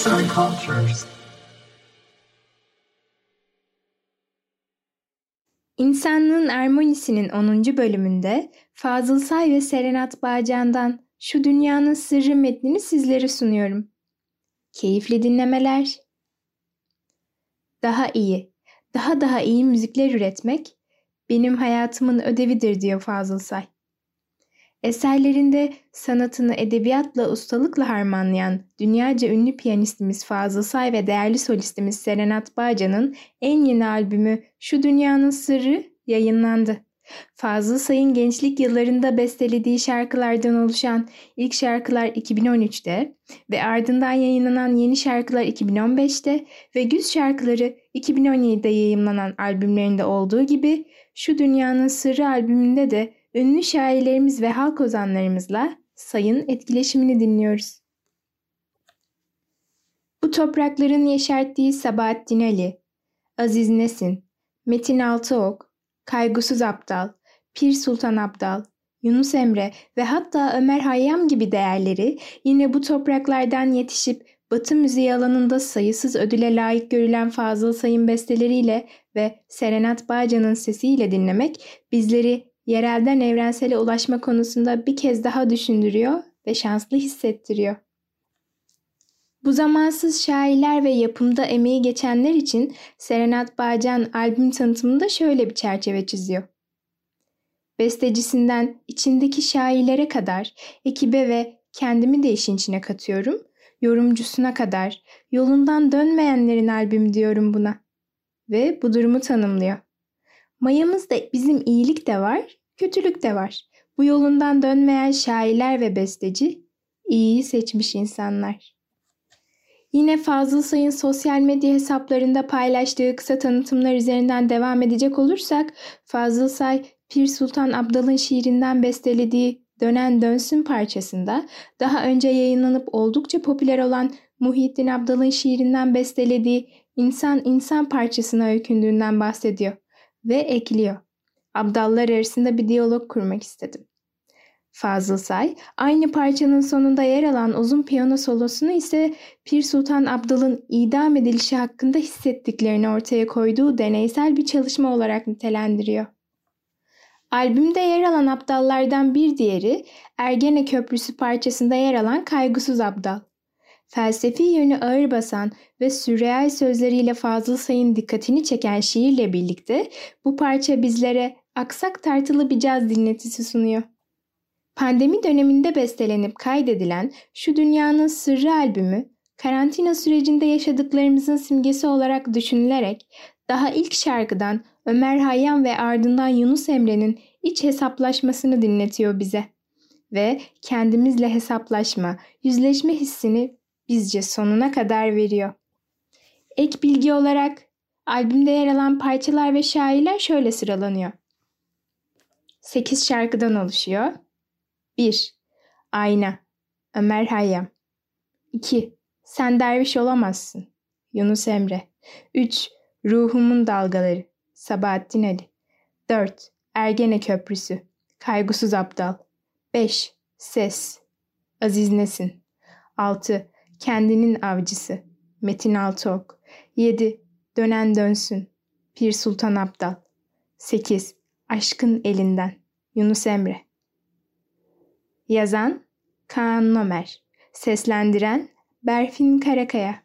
Arts and Cultures. İnsanlığın Ermonisi'nin 10. bölümünde Fazıl Say ve Serenat Bağcan'dan Şu Dünyanın Sırrı metnini sizlere sunuyorum. Keyifli dinlemeler. Daha iyi, daha daha iyi müzikler üretmek benim hayatımın ödevidir diyor Fazıl Say. Eserlerinde sanatını edebiyatla ustalıkla harmanlayan dünyaca ünlü piyanistimiz Fazıl Say ve değerli solistimiz Serenat Bağcan'ın en yeni albümü Şu Dünyanın Sırrı yayınlandı. Fazıl Say'ın gençlik yıllarında bestelediği şarkılardan oluşan ilk şarkılar 2013'te ve ardından yayınlanan yeni şarkılar 2015'te ve güz şarkıları 2017'de yayınlanan albümlerinde olduğu gibi Şu Dünyanın Sırrı albümünde de ünlü şairlerimiz ve halk ozanlarımızla sayın etkileşimini dinliyoruz. Bu toprakların yeşerttiği Sabahattin Ali, Aziz Nesin, Metin Altıok, Kaygusuz Abdal, Pir Sultan Abdal, Yunus Emre ve hatta Ömer Hayyam gibi değerleri yine bu topraklardan yetişip Batı müziği alanında sayısız ödüle layık görülen Fazıl Sayın besteleriyle ve Serenat Bağcan'ın sesiyle dinlemek bizleri yerelden evrensele ulaşma konusunda bir kez daha düşündürüyor ve şanslı hissettiriyor. Bu zamansız şairler ve yapımda emeği geçenler için Serenat Bağcan albüm tanıtımında şöyle bir çerçeve çiziyor. Bestecisinden içindeki şairlere kadar ekibe ve kendimi de işin içine katıyorum. Yorumcusuna kadar yolundan dönmeyenlerin albümü diyorum buna. Ve bu durumu tanımlıyor. Mayamızda bizim iyilik de var, kötülük de var. Bu yolundan dönmeyen şairler ve besteci iyiyi seçmiş insanlar. Yine Fazıl Say'ın sosyal medya hesaplarında paylaştığı kısa tanıtımlar üzerinden devam edecek olursak Fazıl Say Pir Sultan Abdal'ın şiirinden bestelediği Dönen Dönsün parçasında daha önce yayınlanıp oldukça popüler olan Muhyiddin Abdal'ın şiirinden bestelediği İnsan İnsan parçasına öykündüğünden bahsediyor ve ekliyor. Abdallar arasında bir diyalog kurmak istedim. Fazıl Say, aynı parçanın sonunda yer alan uzun piyano solosunu ise Pir Sultan Abdal'ın idam edilişi hakkında hissettiklerini ortaya koyduğu deneysel bir çalışma olarak nitelendiriyor. Albümde yer alan abdallardan bir diğeri Ergene Köprüsü parçasında yer alan Kaygısız Abdal. Felsefi yönü ağır basan ve sürreal sözleriyle Fazıl Say'ın dikkatini çeken şiirle birlikte bu parça bizlere aksak tartılı bir caz dinletisi sunuyor. Pandemi döneminde bestelenip kaydedilen Şu Dünyanın Sırrı albümü, karantina sürecinde yaşadıklarımızın simgesi olarak düşünülerek daha ilk şarkıdan Ömer Hayyam ve ardından Yunus Emre'nin iç hesaplaşmasını dinletiyor bize. Ve kendimizle hesaplaşma, yüzleşme hissini bizce sonuna kadar veriyor. Ek bilgi olarak albümde yer alan parçalar ve şairler şöyle sıralanıyor. 8 şarkıdan oluşuyor. 1. Ayna Ömer Hayyam 2. Sen derviş olamazsın Yunus Emre 3. Ruhumun dalgaları Sabahattin Ali 4. Ergene Köprüsü Kaygusuz Abdal 5. Ses Aziz Nesin 6. Kendinin Avcısı Metin Altıok 7. Dönen Dönsün Pir Sultan Abdal 8. Aşkın Elinden Yunus Emre. Yazan Kaan Nomer. Seslendiren Berfin Karakaya